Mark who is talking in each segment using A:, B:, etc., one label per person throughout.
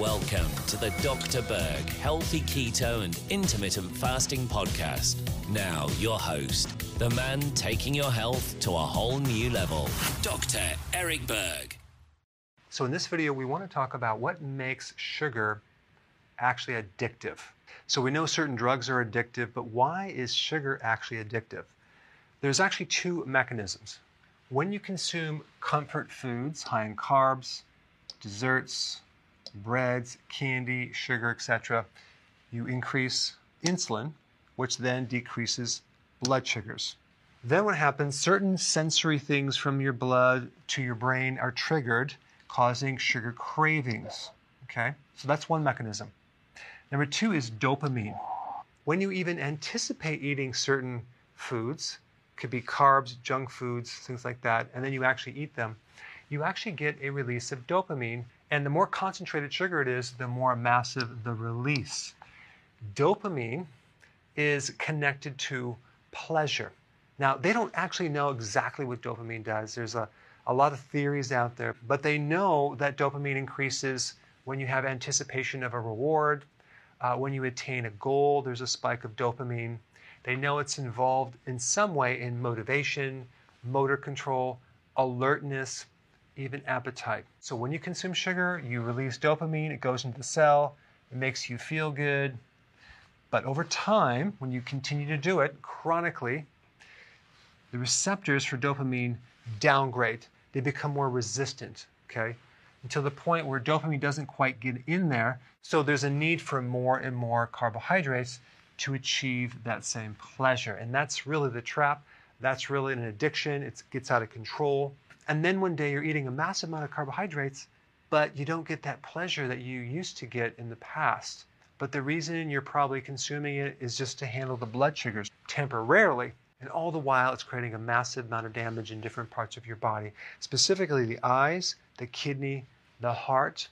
A: Welcome to the Dr. Berg Healthy Keto and Intermittent Fasting Podcast. Now, your host, the man taking your health to a whole new level, Dr. Eric Berg.
B: So, in this video, we want to talk about what makes sugar actually addictive. So, we know certain drugs are addictive, but why is sugar actually addictive? There's actually two mechanisms. When you consume comfort foods high in carbs, desserts, breads, candy, sugar, etc., you increase insulin, which then decreases blood sugars. Then what happens, certain sensory things from your blood to your brain are triggered, causing sugar cravings. Okay? So that's one mechanism. Number two is dopamine. When you even anticipate eating certain foods, could be carbs, junk foods, things like that, and then you actually eat them, you actually get a release of dopamine. And the more concentrated sugar it is, the more massive the release. Dopamine is connected to pleasure. Now, they don't actually know exactly what dopamine does. There's a, a lot of theories out there, but they know that dopamine increases when you have anticipation of a reward, uh, when you attain a goal, there's a spike of dopamine. They know it's involved in some way in motivation, motor control, alertness, even appetite. So when you consume sugar, you release dopamine, it goes into the cell, it makes you feel good. But over time, when you continue to do it chronically, the receptors for dopamine downgrade. They become more resistant, okay? Until the point where dopamine doesn't quite get in there. So there's a need for more and more carbohydrates to achieve that same pleasure. And that's really the trap. That's really an addiction. It gets out of control. And then one day you're eating a massive amount of carbohydrates, but you don't get that pleasure that you used to get in the past. But the reason you're probably consuming it is just to handle the blood sugars temporarily. And all the while, it's creating a massive amount of damage in different parts of your body, specifically the eyes, the kidney, the heart,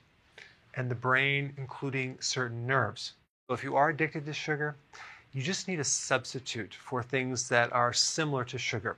B: and the brain, including certain nerves. So if you are addicted to sugar, you just need a substitute for things that are similar to sugar.